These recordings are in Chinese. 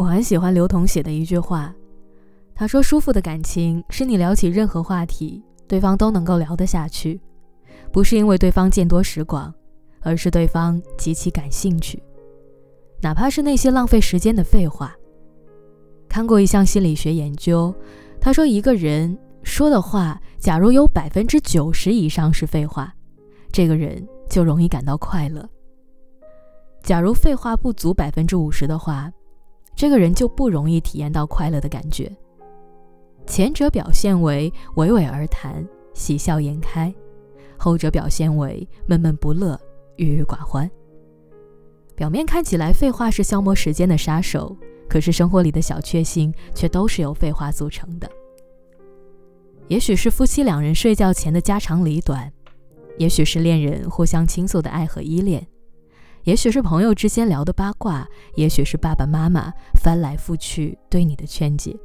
我很喜欢刘同写的一句话，他说：“舒服的感情是你聊起任何话题，对方都能够聊得下去，不是因为对方见多识广，而是对方极其感兴趣，哪怕是那些浪费时间的废话。”看过一项心理学研究，他说一个人说的话，假如有百分之九十以上是废话，这个人就容易感到快乐。假如废话不足百分之五十的话，这个人就不容易体验到快乐的感觉。前者表现为娓娓而谈、喜笑颜开，后者表现为闷闷不乐、郁郁寡欢。表面看起来，废话是消磨时间的杀手，可是生活里的小确幸却都是由废话组成的。也许是夫妻两人睡觉前的家长里短，也许是恋人互相倾诉的爱和依恋。也许是朋友之间聊的八卦，也许是爸爸妈妈翻来覆去对你的劝解。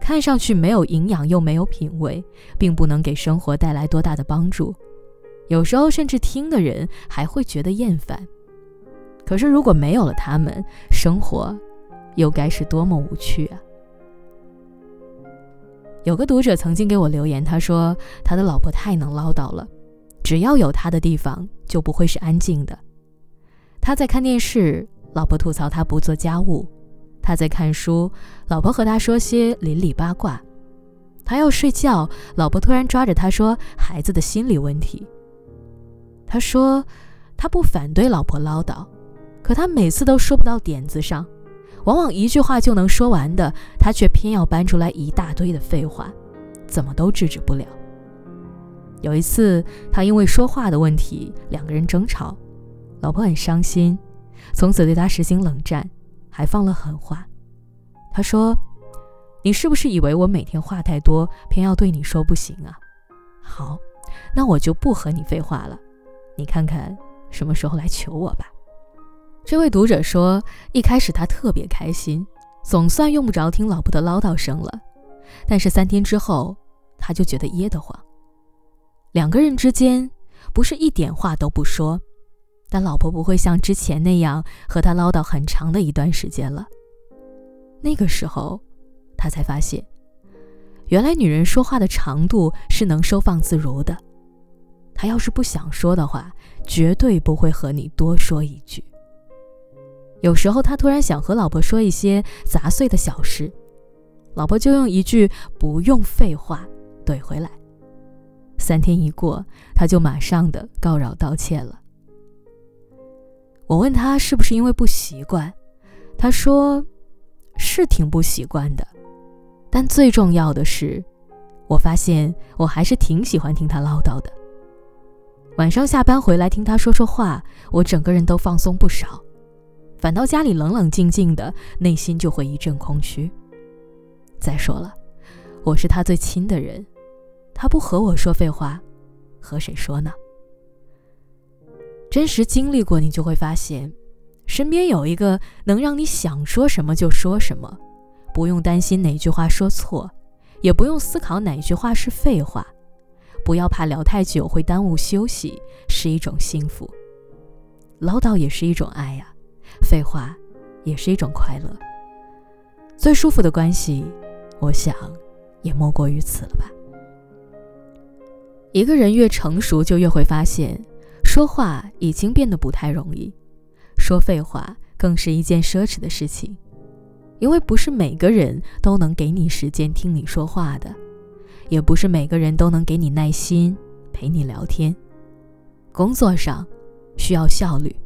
看上去没有营养又没有品味，并不能给生活带来多大的帮助。有时候甚至听的人还会觉得厌烦。可是如果没有了他们，生活又该是多么无趣啊！有个读者曾经给我留言，他说他的老婆太能唠叨了，只要有他的地方就不会是安静的。他在看电视，老婆吐槽他不做家务；他在看书，老婆和他说些邻里八卦；他要睡觉，老婆突然抓着他说孩子的心理问题。他说他不反对老婆唠叨，可他每次都说不到点子上，往往一句话就能说完的，他却偏要搬出来一大堆的废话，怎么都制止不了。有一次，他因为说话的问题，两个人争吵。老婆很伤心，从此对他实行冷战，还放了狠话。他说：“你是不是以为我每天话太多，偏要对你说不行啊？好，那我就不和你废话了。你看看什么时候来求我吧。”这位读者说：“一开始他特别开心，总算用不着听老婆的唠叨声了。但是三天之后，他就觉得噎得慌。两个人之间，不是一点话都不说。”但老婆不会像之前那样和他唠叨很长的一段时间了。那个时候，他才发现，原来女人说话的长度是能收放自如的。她要是不想说的话，绝对不会和你多说一句。有时候他突然想和老婆说一些杂碎的小事，老婆就用一句“不用废话”怼回来。三天一过，他就马上的告饶道歉了。我问他是不是因为不习惯，他说是挺不习惯的，但最重要的是，我发现我还是挺喜欢听他唠叨的。晚上下班回来听他说说话，我整个人都放松不少，反倒家里冷冷静静的，内心就会一阵空虚。再说了，我是他最亲的人，他不和我说废话，和谁说呢？真实经历过，你就会发现，身边有一个能让你想说什么就说什么，不用担心哪句话说错，也不用思考哪句话是废话，不要怕聊太久会耽误休息，是一种幸福。唠叨也是一种爱呀，废话也是一种快乐。最舒服的关系，我想也莫过于此了吧。一个人越成熟，就越会发现。说话已经变得不太容易，说废话更是一件奢侈的事情，因为不是每个人都能给你时间听你说话的，也不是每个人都能给你耐心陪你聊天。工作上需要效率，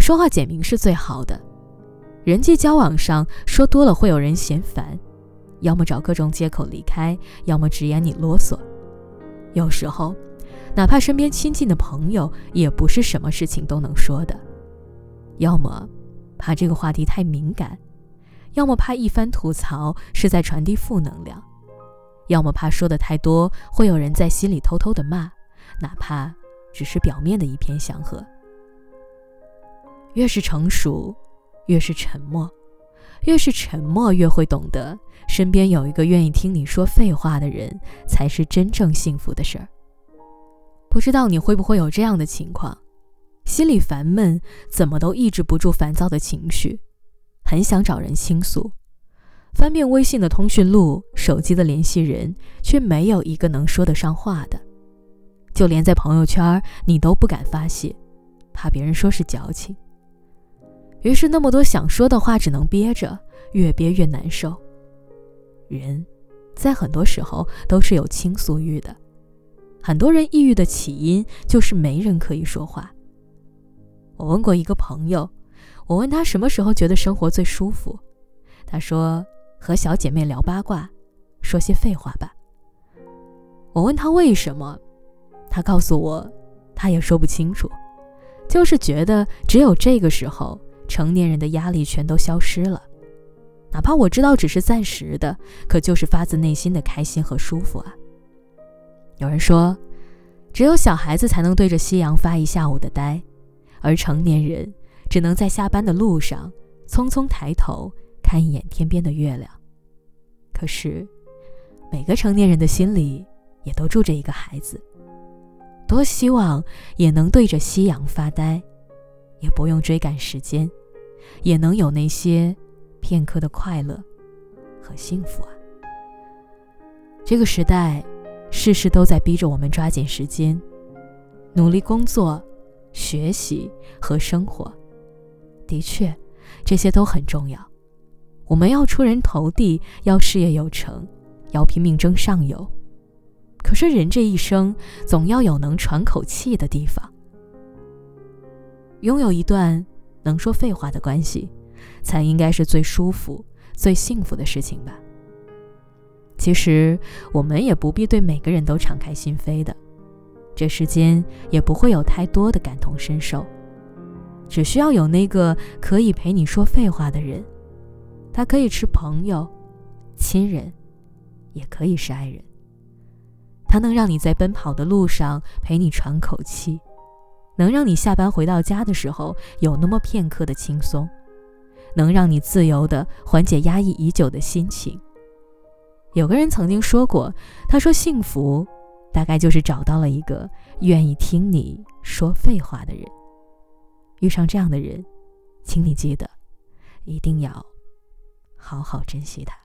说话简明是最好的；人际交往上说多了会有人嫌烦，要么找各种借口离开，要么直言你啰嗦。有时候。哪怕身边亲近的朋友，也不是什么事情都能说的。要么怕这个话题太敏感，要么怕一番吐槽是在传递负能量，要么怕说的太多会有人在心里偷偷的骂，哪怕只是表面的一片祥和。越是成熟，越是沉默；越是沉默，越会懂得身边有一个愿意听你说废话的人，才是真正幸福的事儿。不知道你会不会有这样的情况，心里烦闷，怎么都抑制不住烦躁的情绪，很想找人倾诉，翻遍微信的通讯录、手机的联系人，却没有一个能说得上话的。就连在朋友圈，你都不敢发泄，怕别人说是矫情。于是，那么多想说的话只能憋着，越憋越难受。人，在很多时候都是有倾诉欲的。很多人抑郁的起因就是没人可以说话。我问过一个朋友，我问他什么时候觉得生活最舒服，他说和小姐妹聊八卦，说些废话吧。我问他为什么，他告诉我，他也说不清楚，就是觉得只有这个时候，成年人的压力全都消失了，哪怕我知道只是暂时的，可就是发自内心的开心和舒服啊。有人说，只有小孩子才能对着夕阳发一下午的呆，而成年人只能在下班的路上匆匆抬头看一眼天边的月亮。可是，每个成年人的心里也都住着一个孩子，多希望也能对着夕阳发呆，也不用追赶时间，也能有那些片刻的快乐和幸福啊！这个时代。事事都在逼着我们抓紧时间，努力工作、学习和生活。的确，这些都很重要。我们要出人头地，要事业有成，要拼命争上游。可是人这一生，总要有能喘口气的地方。拥有一段能说废话的关系，才应该是最舒服、最幸福的事情吧。其实我们也不必对每个人都敞开心扉的，这世间也不会有太多的感同身受，只需要有那个可以陪你说废话的人，他可以是朋友、亲人，也可以是爱人。他能让你在奔跑的路上陪你喘口气，能让你下班回到家的时候有那么片刻的轻松，能让你自由的缓解压抑已久的心情。有个人曾经说过：“他说幸福，大概就是找到了一个愿意听你说废话的人。遇上这样的人，请你记得，一定要好好珍惜他。”